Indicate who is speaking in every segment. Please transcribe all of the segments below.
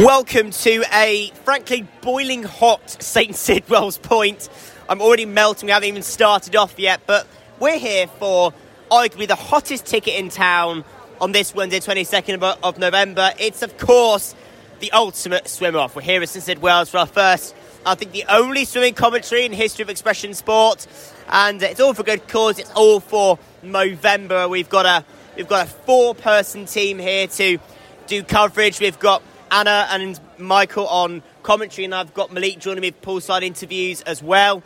Speaker 1: Welcome to a frankly boiling hot St Sidwell's Point. I'm already melting, we haven't even started off yet, but we're here for arguably the hottest ticket in town on this Wednesday, 22nd of- November. It's, of course, the ultimate swim off. We're here at St Sidwell's for our first, I think, the only swimming commentary in history of Xpression sport, and it's all for good cause. It's all for Movember. We've got a we've got a four-person team here to do coverage. We've got Anna and Michael on commentary, and I've got Malik joining me for poolside interviews as well.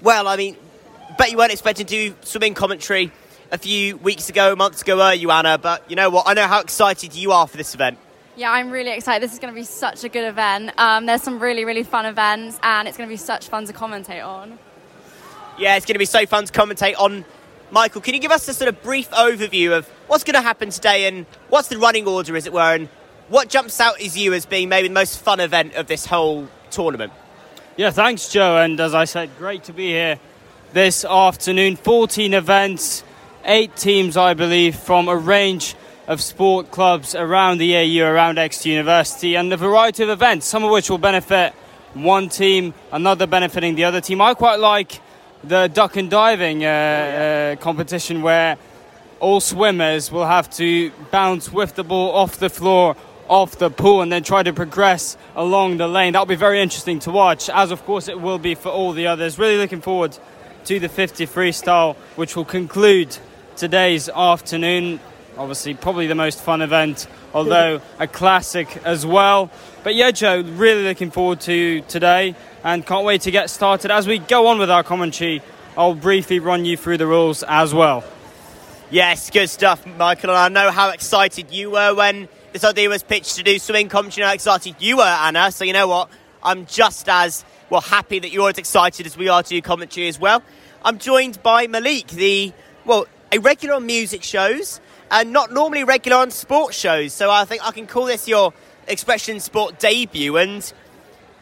Speaker 1: Well, I mean, bet you weren't expecting to do swimming commentary a few weeks ago, months ago, were you, Anna? But you know what? I know how excited you are for this event.
Speaker 2: Yeah, I'm really excited. This is going to be such a good event. Um, there's some really, really fun events, and it's going to be such fun to commentate on.
Speaker 1: Yeah, it's going to be so fun to commentate on. Michael, can you give us a sort of brief overview of what's going to happen today and what's the running order, as it were, and what jumps out is you as being maybe the most fun event of this whole tournament?
Speaker 3: Yeah, thanks, Joe. And as I said, great to be here this afternoon. 14 events, eight teams, I believe, from a range of sport clubs around the AU, around Exeter University, and a variety of events, some of which will benefit one team, another benefiting the other team. I quite like the duck and diving uh, uh, competition where all swimmers will have to bounce with the ball off the floor off the pool and then try to progress along the lane. That'll be very interesting to watch, as of course it will be for all the others. Really looking forward to the 50 freestyle, which will conclude today's afternoon. Obviously, probably the most fun event, although a classic as well. But yeah, Joe, really looking forward to today and can't wait to get started. As we go on with our commentary, I'll briefly run you through the rules as well.
Speaker 1: Yes, good stuff, Michael. And I know how excited you were when this idea was pitched to do swimming commentary. How excited you were, Anna. So you know what? I'm just as well happy that you're as excited as we are to do commentary as well. I'm joined by Malik, the well, a regular on music shows and not normally regular on sports shows. So I think I can call this your Xpression sport debut. And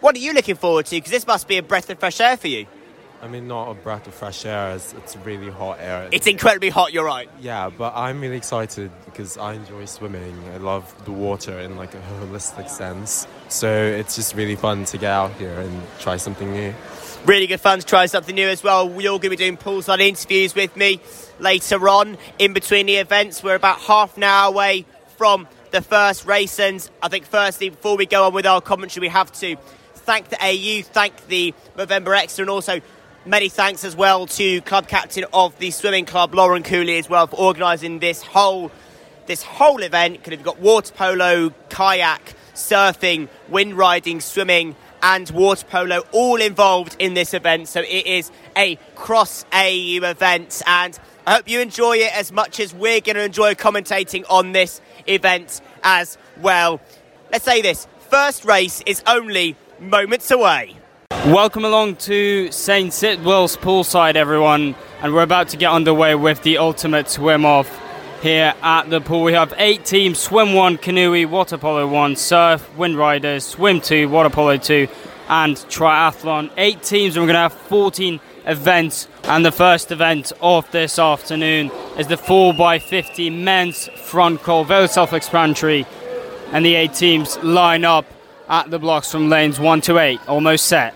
Speaker 1: what are you looking forward to? Because this must be a breath of fresh air for you.
Speaker 4: I mean, not a breath of fresh air. It's, it's really hot air.
Speaker 1: It's incredibly hot. You're right.
Speaker 4: yeah, but I'm really excited because I enjoy swimming. I love the water in like a holistic sense. So it's just really fun to get out here and try something new.
Speaker 1: Really good fun to try something new as well. We're all going to be doing poolside interviews with me later on in between the events. We're about half an hour away from the first race, and I think firstly, before we go on with our commentary, we have to thank the AU, thank the November Extra, and also many thanks as well to club captain of the swimming club, Lauren Cooley, as well for organising this whole this whole event. Could have got water polo, kayak, surfing, wind riding, swimming, and water polo all involved in this event. So it is a cross AU event, and I hope you enjoy it as much as we're going to enjoy commentating on this event as well. Let's say this first race is only moments away.
Speaker 3: Welcome along to St. Sidwell's poolside, everyone, and we're about to get underway with the ultimate swim off here at the pool. We have eight teams swim one, canoe, water polo one, surf, wind riders, swim two, water polo two, and triathlon. Eight teams, and we're going to have 14 events. And the first event of this afternoon is the 4x50 men's front crawl, very self explanatory. And the eight teams line up at the blocks from lanes 1 to 8, almost set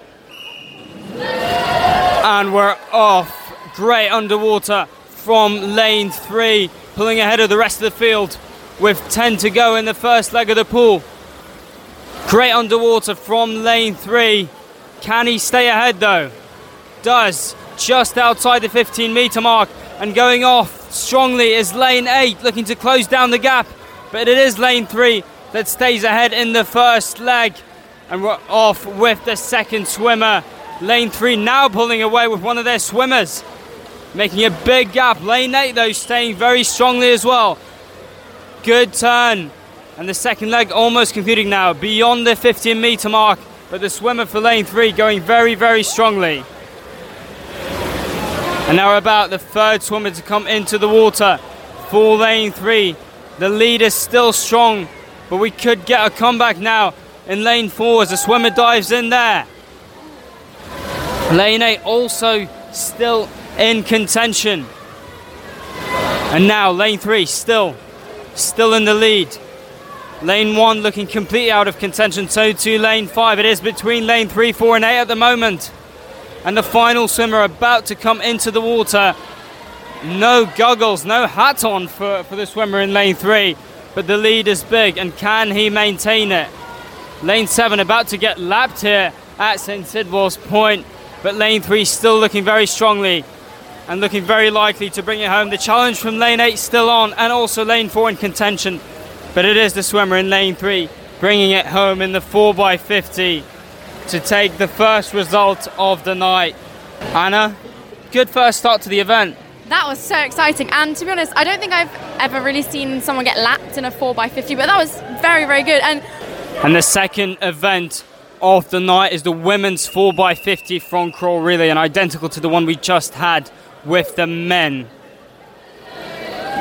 Speaker 3: and we're off. Great underwater from lane three, pulling ahead of the rest of the field with 10 to go in the first leg of the pool. Great underwater from lane three. Can he stay ahead though? Does. Just outside the 15 metre mark and going off strongly is lane eight, looking to close down the gap. But it is lane three that stays ahead in the first leg. And we're off with the second swimmer. Lane three now pulling away with one of their swimmers, making a big gap. Lane eight, though, staying very strongly as well. Good turn. And the second leg almost concluding now, beyond the 15 metre mark. But the swimmer for lane three going very, very strongly. And now about the third swimmer to come into the water for lane three. The lead is still strong, but we could get a comeback now in lane four as the swimmer dives in there. Lane 8 also still in contention. And now lane 3 still still in the lead. Lane 1 looking completely out of contention, so too lane 5. It is between lane 3, 4 and 8 at the moment. And the final swimmer about to come into the water. No goggles, no hat on for, for the swimmer in lane 3. But the lead is big, and can he maintain it? Lane 7 about to get lapped here at St. Sidwell's Point. But lane 3 still looking very strongly and looking very likely to bring it home. The challenge from lane 8 still on, and also lane 4 in contention. But it is the swimmer in lane 3 bringing it home in the 4x50 to take the first result of the night. Anna, good first start to the event.
Speaker 2: That was so exciting. And to be honest, I don't think I've ever really seen someone get lapped in a 4x50, but that was very, very good. And
Speaker 3: And the second event of the night is the women's 4x50 front crawl relay, and identical to the one we just had with the men.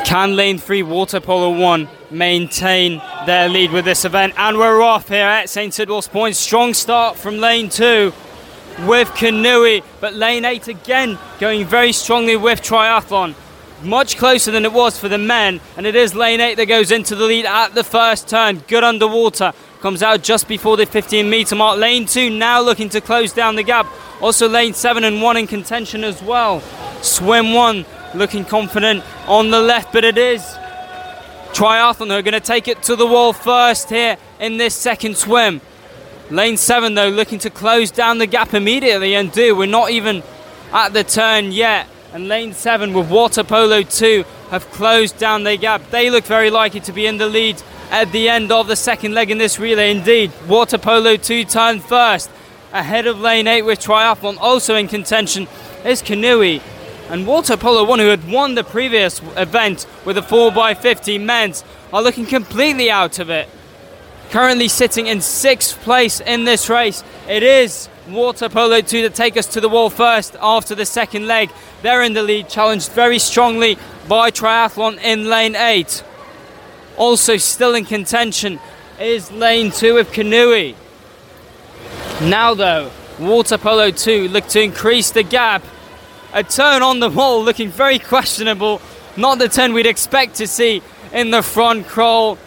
Speaker 3: Can Lane 3 Water Polo 1 maintain their lead with this event? And we're off here at St. Sidwell's Point. Strong start from Lane 2 with Canoe, but Lane 8 again going very strongly with Triathlon. Much closer than it was for the men, and it is Lane 8 that goes into the lead at the first turn. Good underwater. Comes out just before the 15 metre mark. Lane 2 now looking to close down the gap. Also, lane 7 and 1 in contention as well. Swim 1 looking confident on the left, but it is Triathlon who are going to take it to the wall first here in this second swim. Lane 7 though looking to close down the gap immediately and do. We're not even at the turn yet. And lane 7 with Water Polo 2 have closed down their gap. They look very likely to be in the lead at the end of the second leg in this relay indeed. Water Polo 2 turn first ahead of lane 8 with Triathlon also in contention is Canoe and Water Polo 1 who had won the previous event with a 4x50 men's are looking completely out of it currently sitting in sixth place in this race it is Water Polo 2 to take us to the wall first after the second leg they're in the lead challenged very strongly by Triathlon in lane 8 also still in contention is lane 2 with Canoe now, though, Water Polo 2 look to increase the gap. A turn on the wall looking very questionable. Not the turn we'd expect to see in the front crawl.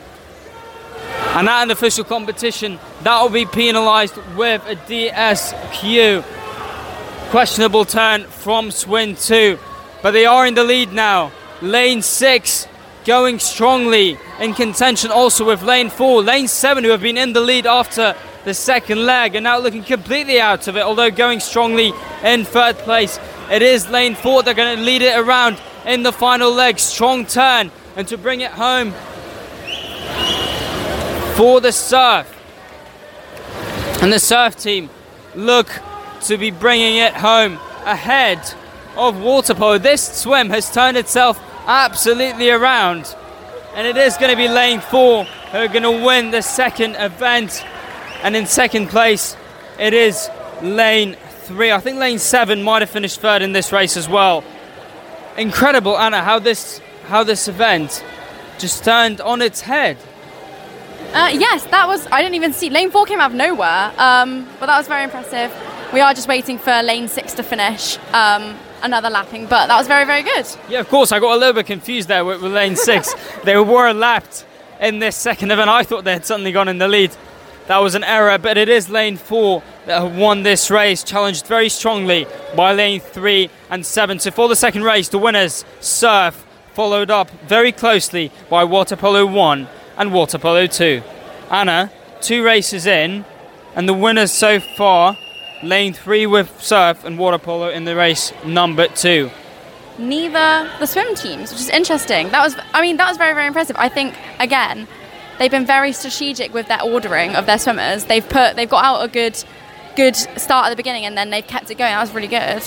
Speaker 3: And at an official competition, that will be penalised with a DSQ. Questionable turn from Swim 2. But they are in the lead now. Lane 6 going strongly in contention also with lane 4. Lane 7 who have been in the lead after the second leg and now looking completely out of it, although going strongly in third place. It is lane four, they're going to lead it around in the final leg. Strong turn and to bring it home for the surf. And the surf team look to be bringing it home ahead of water polo. This swim has turned itself absolutely around. And it is going to be lane four who are going to win the second event. And in second place, it is lane three. I think lane seven might have finished third in this race as well. Incredible, Anna, how this how this event just turned on its head.
Speaker 2: Uh, yes, that was. I didn't even see. Lane four came out of nowhere, um, but that was very impressive. We are just waiting for lane six to finish um, another lapping, but that was very, very good.
Speaker 3: Yeah, of course, I got a little bit confused there with, with lane six. they were lapped in this second event. I thought they had suddenly gone in the lead. That was an error, but it is lane four that have won this race, challenged very strongly by lane three and seven. So for the second race, the winners, Surf, followed up very closely by Water Polo 1 and Water Polo too. Anna, two races in, and the winners so far, lane three with Surf and Water Polo in the race number two.
Speaker 2: Neither the swim teams, which is interesting. That was, I mean, that was very, very impressive. I think again, they've been very strategic with their ordering of their swimmers. They've put, they've got out a good, good start at the beginning, and then they've kept it going. That was really good.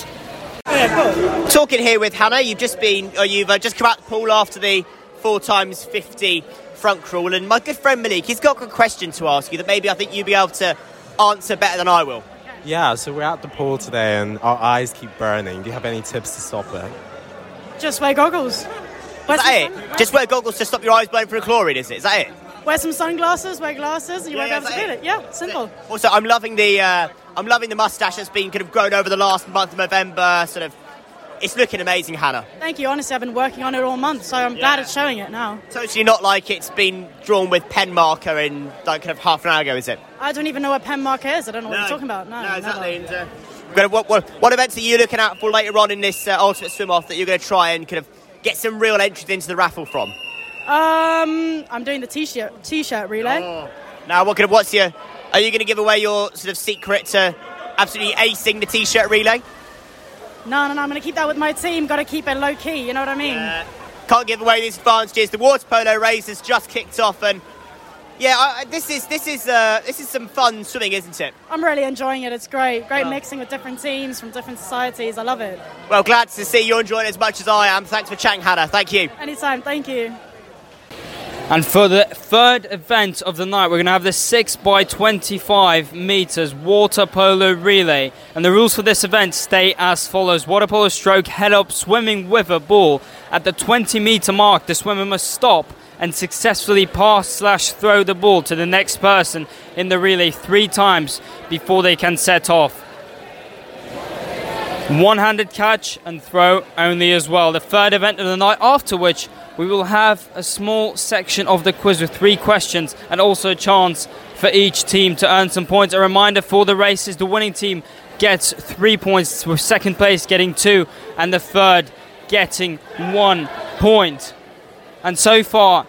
Speaker 1: Talking here with Hannah, you've just been, or you've uh, just come out the pool after the four times 50 front crawl, and my good friend Malik, he's got a question to ask you that maybe I think you'll be able to answer better than I will.
Speaker 4: Yeah, so we're at the pool today and our eyes keep burning. Do you have any tips to stop it?
Speaker 5: Just wear goggles.
Speaker 1: Is that
Speaker 5: some,
Speaker 1: it? Just wear goggles to stop your eyes burning from the chlorine, is it? Is that it?
Speaker 5: wear some sunglasses, wear glasses, and you
Speaker 1: Yeah,
Speaker 5: won't be able to
Speaker 1: that's
Speaker 5: feel
Speaker 1: it.
Speaker 5: it. Yeah, simple.
Speaker 1: Also, I'm loving the uh, I'm loving the mustache that's been kind of grown over the last month of November. Sort of, it's looking amazing, Hannah.
Speaker 5: Thank you. Honestly, I've been working on it all month, so I'm glad it's showing it now.
Speaker 1: Totally not like it's been drawn with pen marker in like kind of half an hour ago, is it?
Speaker 5: I don't even know what pen marker is. I don't know what you're talking about. No,
Speaker 1: no, exactly. And, uh, gonna- what, what, what events are you looking out for later on in this uh, ultimate swim off that you're going to try and kind of get some real entries into the raffle from?
Speaker 5: Um, I'm doing the t-shirt t-shirt relay.
Speaker 1: Oh. Now, what kind of, what's your? Are you going to give away your sort of secret to absolutely acing the t-shirt relay?
Speaker 5: No, no, no. I'm going to keep that with my team. Got to keep it low key. You know what I mean?
Speaker 1: Can't give away these advantages. The water polo race has just kicked off, and yeah, I, this is this is uh, this is some fun swimming, isn't it?
Speaker 5: I'm really enjoying it. It's great. Great
Speaker 1: Yeah.
Speaker 5: mixing with different teams from different societies. I love it.
Speaker 1: Well, glad to see you're enjoying it as much as I am. Thanks for chatting, Hannah. Thank you.
Speaker 5: Anytime. Thank you.
Speaker 3: And for the third event of the night, we're going to have the 6 by 25 meters water polo relay. And the rules for this event stay as follows water polo stroke head up swimming with a ball. At the 20 meter mark, the swimmer must stop and successfully pass slash throw the ball to the next person in the relay three times before they can set off. One handed catch and throw only as well. The third event of the night, after which we will have a small section of the quiz with three questions and also a chance for each team to earn some points. A reminder for the races the winning team gets three points, with second place getting two, and the third getting one point. And so far,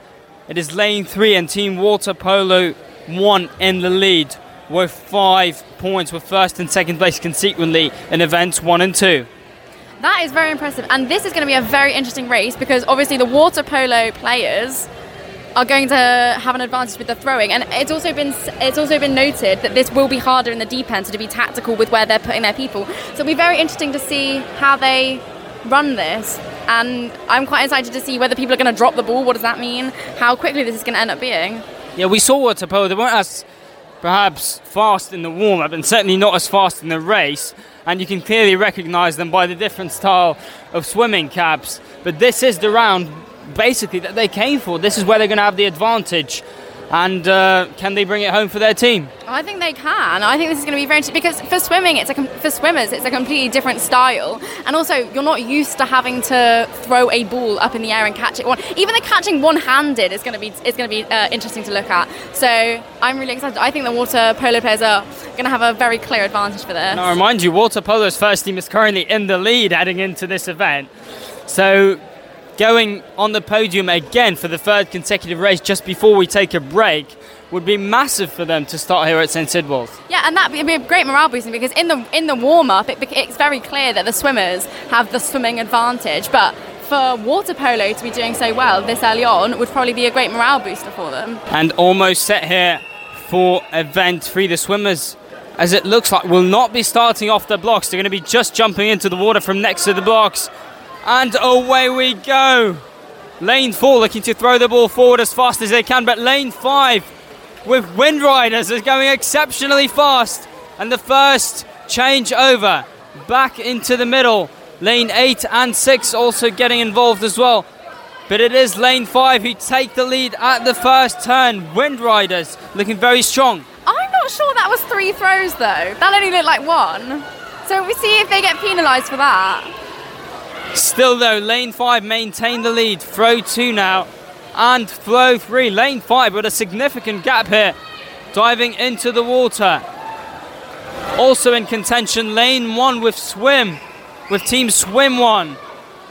Speaker 3: it is lane three and Team Water Polo one in the lead with five points, with first and second place consequently in events one and two.
Speaker 2: That is very impressive, and this is going to be a very interesting race because obviously the water polo players are going to have an advantage with the throwing, and it's also been it's also been noted that this will be harder in the deep end, so to be tactical with where they're putting their people. So it'll be very interesting to see how they run this, and I'm quite excited to see whether people are going to drop the ball. What does that mean? How quickly this is going to end up being?
Speaker 3: Yeah, we saw water polo. They weren't as perhaps fast in the warm up and certainly not as fast in the race. And you can clearly recognise them by the different style of swimming caps. But this is the round basically that they came for. This is where they're going to have the advantage. And uh, can they bring it home for their team?
Speaker 2: I think they can. I think this is going to be very interesting because for swimming, it's a for swimmers, it's a completely different style, and also you're not used to having to throw a ball up in the air and catch it one. Even the catching one-handed is going to be is going to be uh, interesting to look at. So I'm really excited. I think the water polo players are going to have a very clear advantage for this.
Speaker 3: And I remind you, Water Polo's first team is currently in the lead heading into this event. So, going on the podium again for the third consecutive race just before we take a break would be massive for them to start here at St Sidwell's.
Speaker 2: Yeah, and that would be a great morale boosting because in the in the warm up, it, it's very clear that the swimmers have the swimming advantage, but. For water polo to be doing so well this early on would probably be a great morale booster for them.
Speaker 3: And almost set here for event three. The swimmers, as it looks like, will not be starting off the blocks. They're going to be just jumping into the water from next to the blocks. And away we go. Lane four looking to throw the ball forward as fast as they can, but lane five with Wind Riders is going exceptionally fast. And the first change over back into the middle. Lane eight and six also getting involved as well. But it is lane five who take the lead at the first turn. Wind Riders looking very strong.
Speaker 2: I'm not sure that was three throws though. That only looked like one. So we see if they get penalised for that.
Speaker 3: Still though, lane five maintain the lead. Throw two now, and throw three. Lane five with a significant gap here, diving into the water. Also in contention, lane one with swim, with team swim one.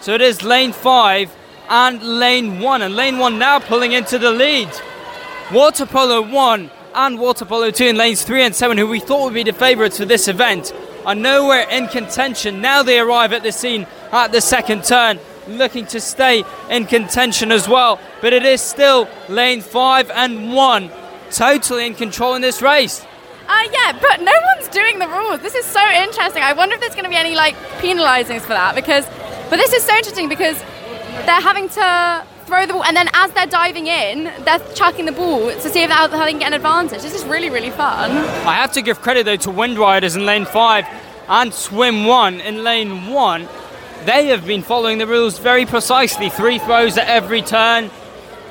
Speaker 3: So it is lane five and lane one, and lane one now pulling into the lead. Water polo one and water polo two in lanes three and seven, who we thought would be the favourites for this event, are nowhere in contention. Now they arrive at the scene at the second turn, looking to stay in contention as well. But it is still lane five and one, totally in control in this race.
Speaker 2: Uh, yeah, but no one's doing the rules. This is so interesting. I wonder if there's going to be any like penalisings for that because, but this is so interesting because they're having to throw the ball and then as they're diving in, they're chucking the ball to see if how, how they can get an advantage. This is really really fun.
Speaker 3: I have to give credit though to Wind Riders in lane five and Swim one in lane one. They have been following the rules very precisely. Three throws at every turn,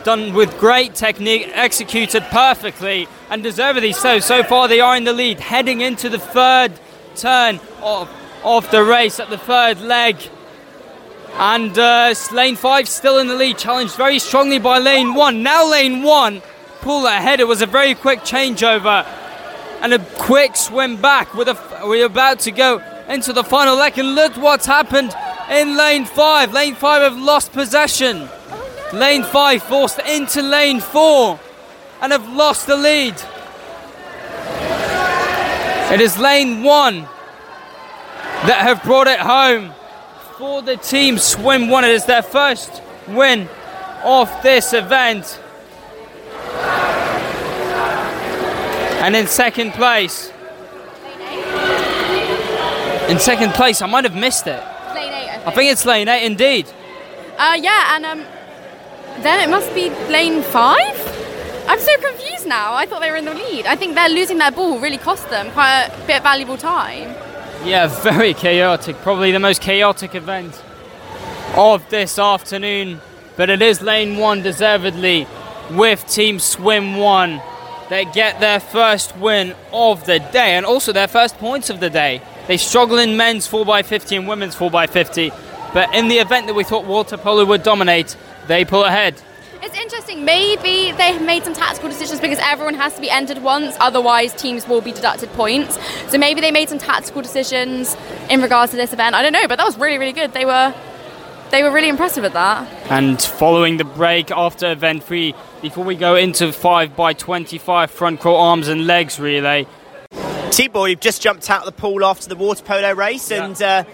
Speaker 3: done with great technique, executed perfectly, and deservedly so. So far, they are in the lead, heading into the third turn of, of the race at the third leg. And uh, lane five still in the lead, challenged very strongly by lane one. Now lane one pull ahead. It was a very quick changeover and a quick swim back. We're about to go into the final leg, and look what's happened in lane five. Lane five have lost possession. Lane five forced into lane four and have lost the lead. It is lane one that have brought it home for the team Swim One. It is their first win of this event. And in second place, in second place, I might have missed it.
Speaker 2: Lane eight, I think.
Speaker 3: I think it's lane eight indeed.
Speaker 2: Uh, yeah, and um, then it must be lane five. I'm so confused now. I thought they were in the lead. I think they're losing their ball really cost them quite a bit of valuable time.
Speaker 3: Yeah, very chaotic. Probably the most chaotic event of this afternoon. But it is lane one deservedly with Team Swim One. They get their first win of the day and also their first points of the day. They struggle in men's 4x50 and women's 4x50. But in the event that we thought water polo would dominate, they pull ahead.
Speaker 2: It's interesting. Maybe they have made some tactical decisions because everyone has to be entered once, otherwise teams will be deducted points. So maybe they made some tactical decisions in regards to this event. I don't know, but that was really, really good. They were they were really impressive at that.
Speaker 3: And following the break after event three, before we go into 5 by 25 front crawl arms and legs relay,
Speaker 1: Tibor, you've just jumped out of the pool after the water polo race and uh,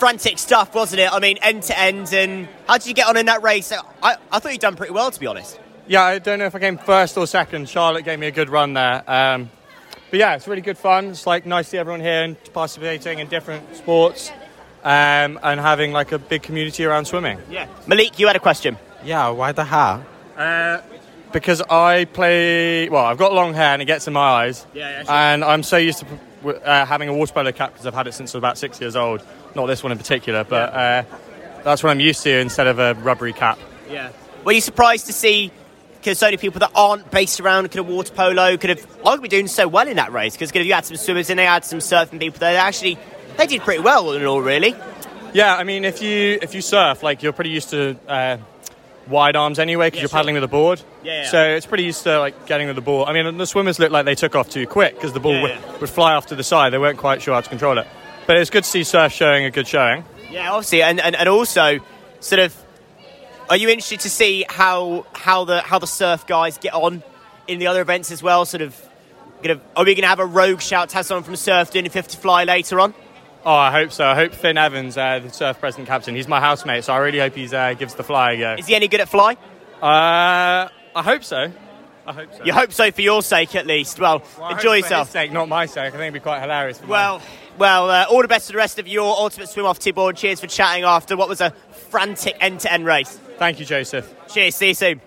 Speaker 1: frantic stuff, wasn't it? I mean, end to end. And how did you get on in that race? I, I thought you'd done pretty well, to be honest.
Speaker 6: Yeah, I don't know if I came first or second. Charlotte gave me a good run there. Um, but yeah, it's really good fun. It's like nice to see everyone here and participating in different sports um, and having like a big community around swimming.
Speaker 1: Yeah. Malik, you had a question.
Speaker 4: Yeah, why the hat?
Speaker 6: Uh, because I play, well, I've got long hair and it gets in my eyes.
Speaker 1: Yeah, yeah, sure.
Speaker 6: And I'm so used to uh, having a water polo cap because I've had it since I was about six years old. Not this one in particular, but uh, that's what I'm used to instead of a rubbery cap.
Speaker 1: Yeah. Were you surprised to see because so many people that aren't based around could have water polo could have arguably doing so well in that race because you had some swimmers in, they had some surfing people. They actually they did pretty well in all, really.
Speaker 6: Yeah, I mean, if you if you surf, like you're pretty used to uh, wide arms anyway because
Speaker 1: Yeah,
Speaker 6: you're
Speaker 1: sure.
Speaker 6: paddling with a board.
Speaker 1: Yeah, yeah.
Speaker 6: So it's pretty used to like getting with the ball. I mean, the swimmers looked like they took off too quick because the ball
Speaker 1: Yeah,
Speaker 6: would, would fly off to the side. They weren't quite sure how to control it. But it's good to see surf showing a good showing.
Speaker 1: Yeah, obviously, and, and, and also, sort of, are you interested to see how how the how the surf guys get on in the other events as well? Sort of, gonna, are we going to have a rogue shout to have someone from surf doing a 50 fly later on?
Speaker 6: Oh, I hope so. I hope Finn Evans, uh, the surf president captain, he's my housemate, so I really hope he uh, gives the fly a go.
Speaker 1: Is he any good at fly?
Speaker 6: Uh, I hope so. I hope so.
Speaker 1: You hope so for your sake, at least. Well,
Speaker 6: Well, I hope
Speaker 1: enjoy
Speaker 6: for
Speaker 1: yourself.
Speaker 6: his sake, not my sake. I think it'd be quite hilarious. For
Speaker 1: Well, well, uh, all the best to the rest of your ultimate swim off Tibor. and Cheers for chatting after what was a frantic end to end race.
Speaker 6: thank you, Joseph.
Speaker 1: Cheers. See you soon.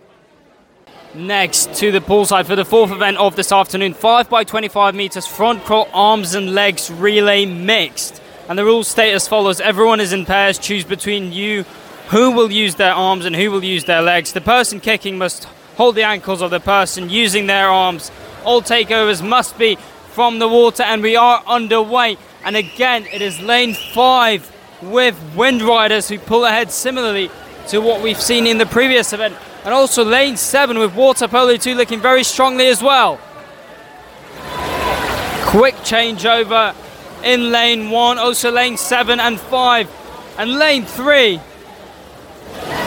Speaker 3: next to the poolside for the fourth event of this afternoon 5 by 25 meters front crawl arms and legs relay mixed and the rules state as follows. Everyone is in pairs. Choose between you. Who will use their arms and who will use their legs? The person kicking must hold the ankles of the person using their arms. All takeovers must be from the water and we are underway. And again it is lane 5 with wind riders who pull ahead similarly to what we've seen in the previous event. And also lane 7 with Water Polo 2 looking very strongly as well. Quick changeover in lane 1, also lane 7 and 5. And lane 3,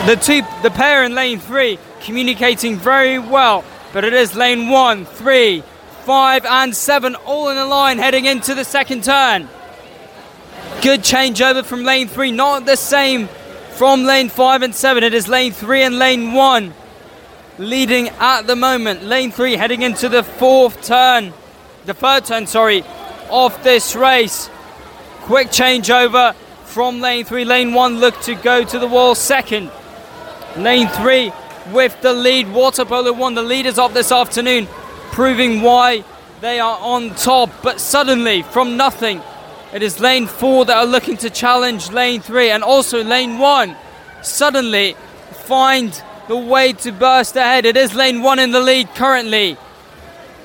Speaker 3: the two the pair in lane 3 communicating very well. But it is lane one, three, five, and 7 all in a line heading into the second turn. Good changeover from lane 3, not the same from lane 5 and 7. It is lane 3 and lane 1 leading at the moment. Lane 3 heading into the fourth turn, the third turn, sorry, of this race. Quick changeover from lane 3. Lane 1 look to go to the wall second. Lane 3 with the lead. Water Polo 1, the leaders of this afternoon, proving why they are on top. But suddenly, from nothing, it is lane 4 that are looking to challenge lane 3 and also lane 1. Suddenly, find the way to burst ahead. It is lane 1 in the lead currently,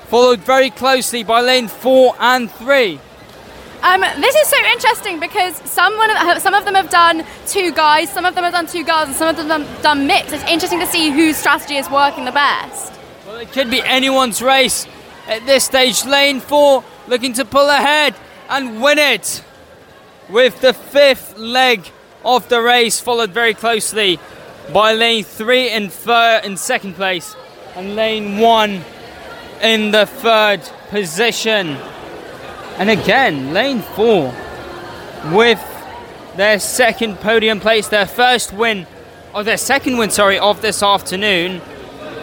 Speaker 3: followed very closely by lane 4 and 3.
Speaker 2: Um, this is so interesting because someone, some of them have done two guys, some of them have done two girls, and some of them have done mixed. It's interesting to see whose strategy is working the best.
Speaker 3: Well, it could be anyone's race at this stage. Lane four looking to pull ahead and win it with the fifth leg of the race, followed very closely by lane three in third in second place, and lane one in the third position. And again, lane four with their second podium place, their first win, or their second win, sorry, of this afternoon.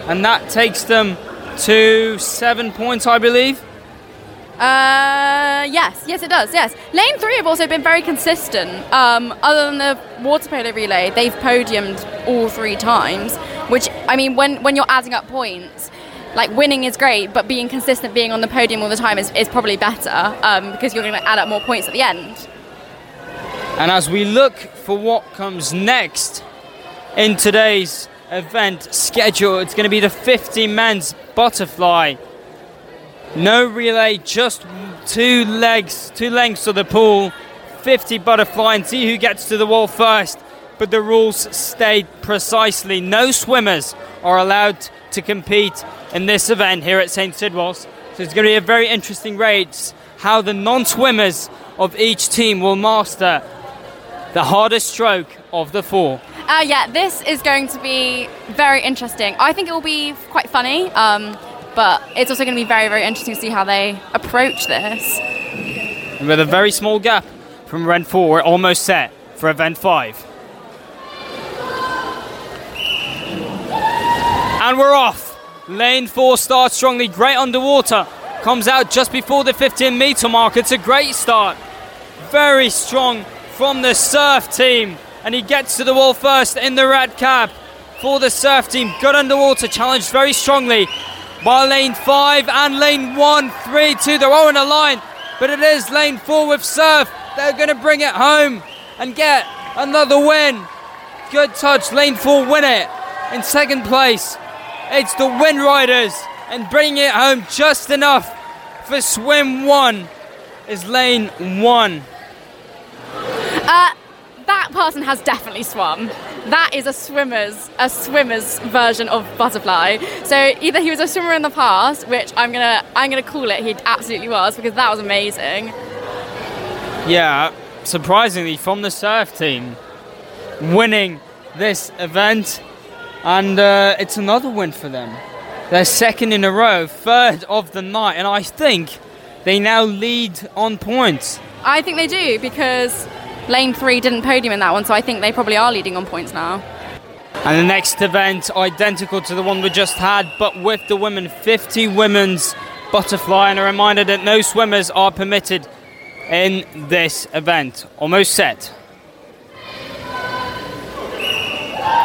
Speaker 3: And that takes them to seven points, I believe.
Speaker 2: Uh, yes, yes, it does. Yes, lane three have also been very consistent. Um, other than the water polo relay, they've podiumed all three times. Which I mean, when when you're adding up points, like winning is great, but being consistent, being on the podium all the time is, is probably better um, because you're going to add up more points at the end.
Speaker 3: And as we look for what comes next in today's event schedule, it's going to be the 50 men's butterfly. No relay, just two legs, two lengths of the pool, 50 butterfly, and see who gets to the wall first. But the rules stayed precisely. No swimmers are allowed to compete in this event here at St. Sidwell's. So it's going to be a very interesting race how the non swimmers of each team will master the hardest stroke of the four.
Speaker 2: Uh, yeah, this is going to be very interesting. I think it will be quite funny, um, but it's also going to be very, very interesting to see how they approach this.
Speaker 3: And with a very small gap from event four, we're almost set for event five. And we're off. Lane four starts strongly, great underwater. Comes out just before the 15 meter mark. It's a great start. Very strong from the surf team. And he gets to the wall first in the red cap for the surf team. Good underwater, challenged very strongly by lane five and lane one, three, two. They're all in a line, but it is lane four with surf. They're going to bring it home and get another win. Good touch, lane four win it in second place. It's the Wind Riders and bringing it home just enough for swim one is lane one.
Speaker 2: Uh, that person has definitely swum. That is a swimmer's a swimmer's version of butterfly. So either he was a swimmer in the past, which I'm gonna I'm gonna call it. He absolutely was because that was amazing.
Speaker 3: Yeah, surprisingly from the surf team, winning this event and uh, it's another win for them. They're second in a row, third of the night, and I think they now lead on points.
Speaker 2: I think they do because lane three didn't podium in that one, so I think they probably are leading on points now.
Speaker 3: And the next event, identical to the one we just had, but with the women, 50 women's butterfly, and a reminder that no swimmers are permitted in this event. Almost set.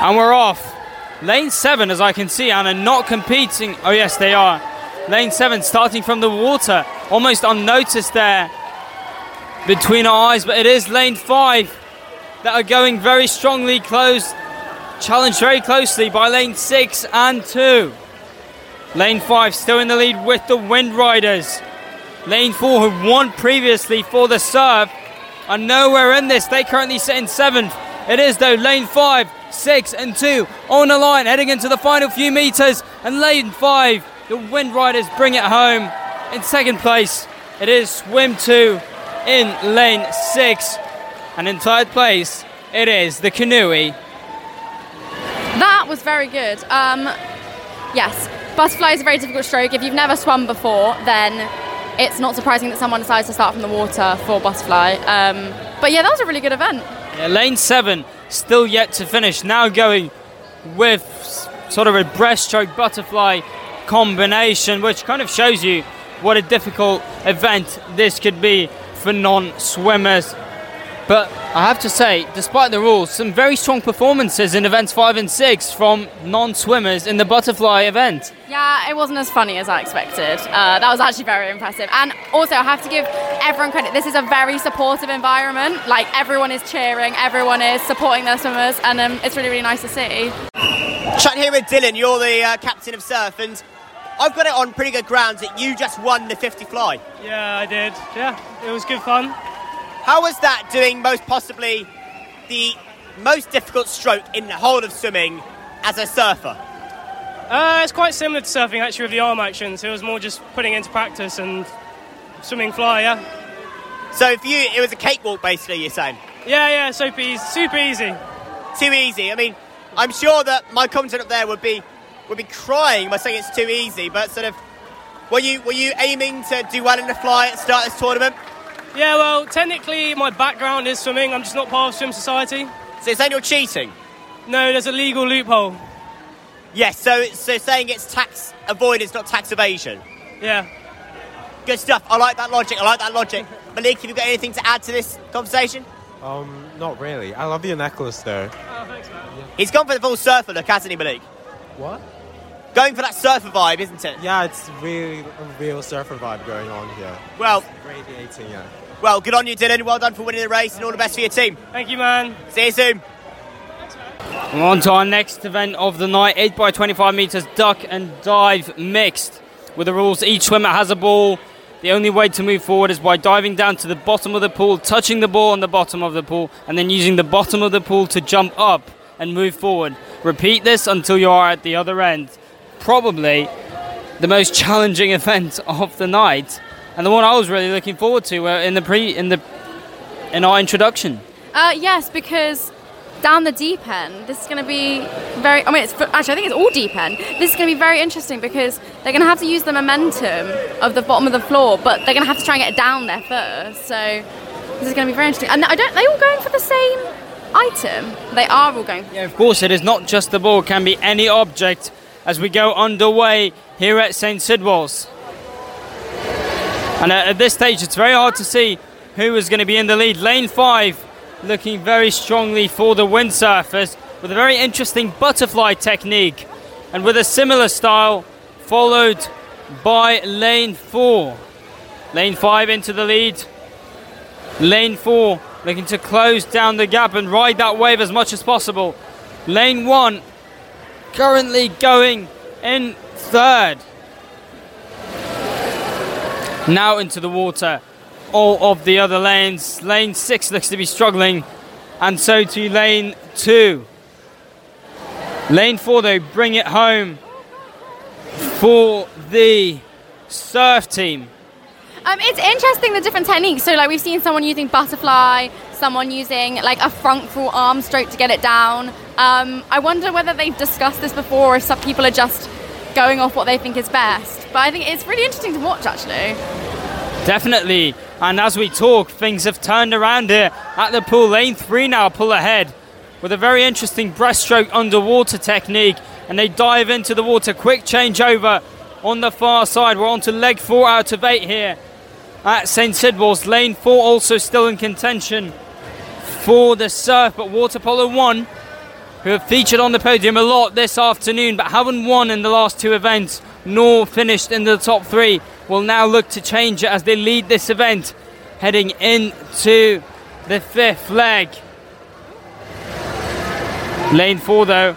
Speaker 3: And we're off. Lane 7, as I can see, Anna, not competing. Oh, yes, they are. Lane 7 starting from the water, almost unnoticed there between our eyes, but it is lane 5 that are going very strongly close, challenged very closely by lane 6 and 2. Lane 5 still in the lead with the Wind Riders. Lane 4, who won previously for the serve, are nowhere in this. They currently sit in 7th. It is, though, lane 5 six, and two on the line, heading into the final few meters. And lane five, the Wind Riders bring it home in second place. It is swim two in lane six, and in third place, it is the Canoe.
Speaker 2: That was very good. Um, yes, butterfly is a very difficult stroke. If you've never swum before, then it's not surprising that someone decides to start from the water for butterfly. Um, but yeah, that was a really good event.
Speaker 3: Yeah, lane seven still yet to finish. Now going with sort of a breaststroke butterfly combination, which kind of shows you what a difficult event this could be for non swimmers. But I have to say, despite the rules, some very strong performances in events five and six from non swimmers in the butterfly event.
Speaker 2: Yeah, it wasn't as funny as I expected. Uh, that was actually very impressive. And also, I have to give everyone credit. This is a very supportive environment. Like, everyone is cheering, everyone is supporting their swimmers, and um, it's really, really nice to see.
Speaker 1: Chat here with Dylan. You're the uh, captain of surf, and I've got it on pretty good grounds that you just won the 50 fly.
Speaker 7: Yeah, I did. Yeah, it was good fun.
Speaker 1: How was that doing most possibly the most difficult stroke in the whole of swimming as a surfer?
Speaker 7: Uh, it's quite similar to surfing actually with the arm actions. It was more just putting into practice and swimming fly. Yeah.
Speaker 1: So for you, it was a cakewalk basically, you're saying?
Speaker 7: Yeah, yeah, super easy. Super easy.
Speaker 1: Too easy. I mean, I'm sure that my commentator up there would be would be crying by saying it's too easy, but sort of were you were you aiming to do well in the fly at the start of this tournament?
Speaker 7: Yeah, well, technically my background is swimming. I'm just not part of Swim Society.
Speaker 1: So you're saying you're cheating?
Speaker 7: No, there's a legal loophole.
Speaker 1: Yes, so so saying it's tax avoidance, not tax evasion.
Speaker 7: Yeah.
Speaker 1: Good stuff. I like that logic. I like that logic. Malik, have you got anything to add to this conversation?
Speaker 4: Um, not really. I love your necklace though.
Speaker 7: Oh, thanks, man.
Speaker 1: He's gone for the full surfer look, hasn't he, Malik?
Speaker 4: What?
Speaker 1: Going for that surfer vibe, isn't it?
Speaker 4: Yeah, it's really a real surfer vibe going on here.
Speaker 1: Well,
Speaker 4: Radiating, yeah.
Speaker 1: well, good on you, Dylan. Well done for winning the race, and all the best for your team.
Speaker 7: Thank you, man.
Speaker 1: See you soon.
Speaker 3: And on to our next event of the night 8 by 25 metres duck and dive mixed. With the rules, each swimmer has a ball. The only way to move forward is by diving down to the bottom of the pool, touching the ball on the bottom of the pool, and then using the bottom of the pool to jump up and move forward. Repeat this until you are at the other end. Probably the most challenging event of the night, and the one I was really looking forward to uh, in the pre in the in our introduction.
Speaker 2: Uh, yes, because down the deep end, this is going to be very. I mean, it's actually I think it's all deep end. This is going to be very interesting because they're going to have to use the momentum of the bottom of the floor, but they're going to have to try and get it down there first. So this is going to be very interesting. And I don't. They all going for the same item. They are all going.
Speaker 3: Yeah, of course, it is not just the ball, it can be any object as we go underway here at St. Sidwell's. And at this stage, it's very hard to see who is going to be in the lead. Lane 5 looking very strongly for the windsurfers with a very interesting butterfly technique and with a similar style, followed by lane 4. Lane 5 into the lead. Lane 4 looking to close down the gap and ride that wave as much as possible. Lane 1 currently going in third. Now into the water. All of the other lanes. Lane 6 looks to be struggling, and so to lane 2. Lane 4, though, bring it home for the surf team.
Speaker 2: Um, it's interesting the different techniques. So, like, we've seen someone using butterfly, someone using like a front crawl arm stroke to get it down. Um, I wonder whether they've discussed this before, or if some people are just going off what they think is best. But I think it's really interesting to watch, actually.
Speaker 3: Definitely. And as we talk, things have turned around here at the pool. Lane 3 now pull ahead with a very interesting breaststroke underwater technique. And they dive into the water. Quick changeover on the far side. We're on to leg 4 out of 8 here at St. Sidwell's. Lane 4 also still in contention for the surf. But Water Polo 1, who have featured on the podium a lot this afternoon but haven't won in the last two events nor finished in the top three, will now look to change it as they lead this event heading into the fifth leg. Lane 4 though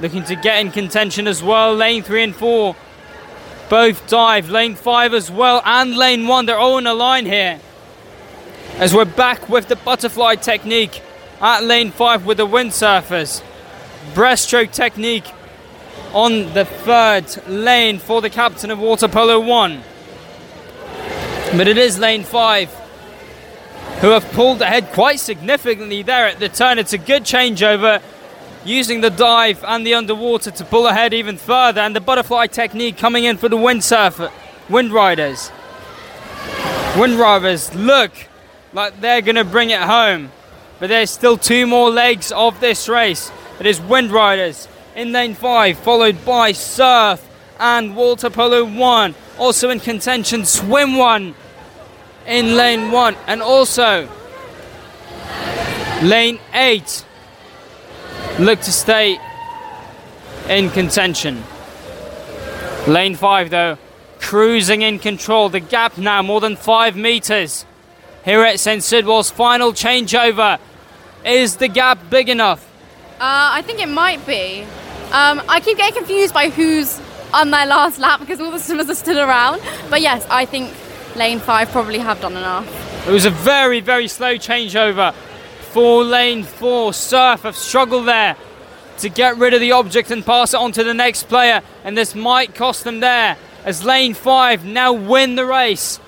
Speaker 3: looking to get in contention as well. Lane 3 and 4 both dive. Lane 5 as well and lane 1 they're all in a line here. As we're back with the butterfly technique at lane 5 with the windsurfers. Breaststroke technique on the third lane for the captain of Water Polo 1. But it is lane 5 who have pulled ahead quite significantly there at the turn. It's a good changeover using the dive and the underwater to pull ahead even further and the butterfly technique coming in for the windsurfer wind riders. Wind riders look like they're going to bring it home. But there's still two more legs of this race. It is Wind Riders in lane 5, followed by Surf and Water Polo 1. Also in contention, Swim 1 in lane 1. And also lane 8 look to stay in contention. Lane 5, though, cruising in control. The gap now more than 5 metres. Here at St. Sidwell's final changeover. Is the gap big enough?
Speaker 2: Uh, I think it might be. Um, I keep getting confused by who's on their last lap because all the swimmers are still around. But yes, I think lane five probably have done enough.
Speaker 3: It was a very, very slow changeover for lane four. Surf have struggled there to get rid of the object and pass it on to the next player, and this might cost them there as lane five now win the race.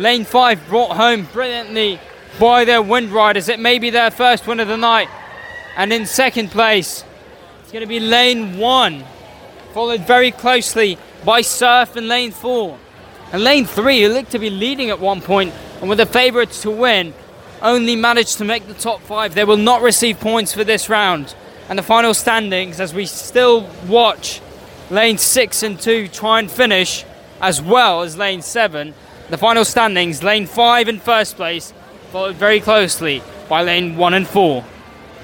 Speaker 3: Lane five brought home brilliantly by their wind riders. It may be their first win of the night. And in second place, it's going to be lane one, followed very closely by Surf in lane four. And lane three, who looked to be leading at one point and were the favourites to win, only managed to make the top five. They will not receive points for this round. And the final standings, as we still watch lane six and two try and finish, as well as lane seven. The final standings, lane five in first place, followed very closely by lane one and four.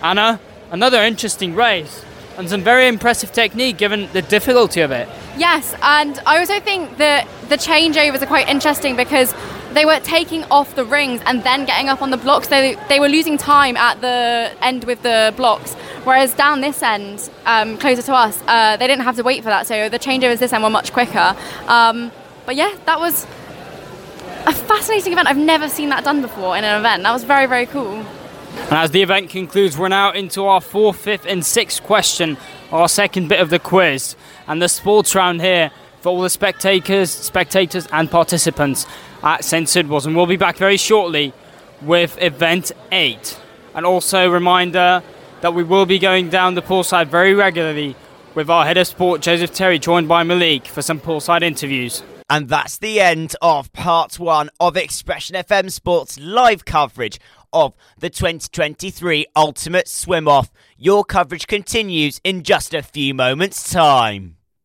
Speaker 3: Anna, another interesting race and some very impressive technique given the difficulty of it.
Speaker 2: Yes, and I also think that the changeovers are quite interesting because they were taking off the rings and then getting up on the blocks. They, they were losing time at the end with the blocks, whereas down this end, um, closer to us, uh, they didn't have to wait for that. So the changeovers this end were much quicker. Um, but yeah, that was a fascinating event. I've never seen that done before in an event. That was very, very cool.
Speaker 3: And as the event concludes, we're now into our fourth, fifth, and sixth question, our second bit of the quiz, and the sports round here for all the spectators, spectators, and participants at St Sidwell's. And we'll be back very shortly with event eight. And also, reminder that we will be going down the poolside very regularly with our head of sport, Joseph Terry, joined by Malik for some poolside interviews.
Speaker 1: And that's the end of part one of Xpression FM Sports live coverage of the 2023 Ultimate Swim Off. Your coverage continues in just a few moments' time.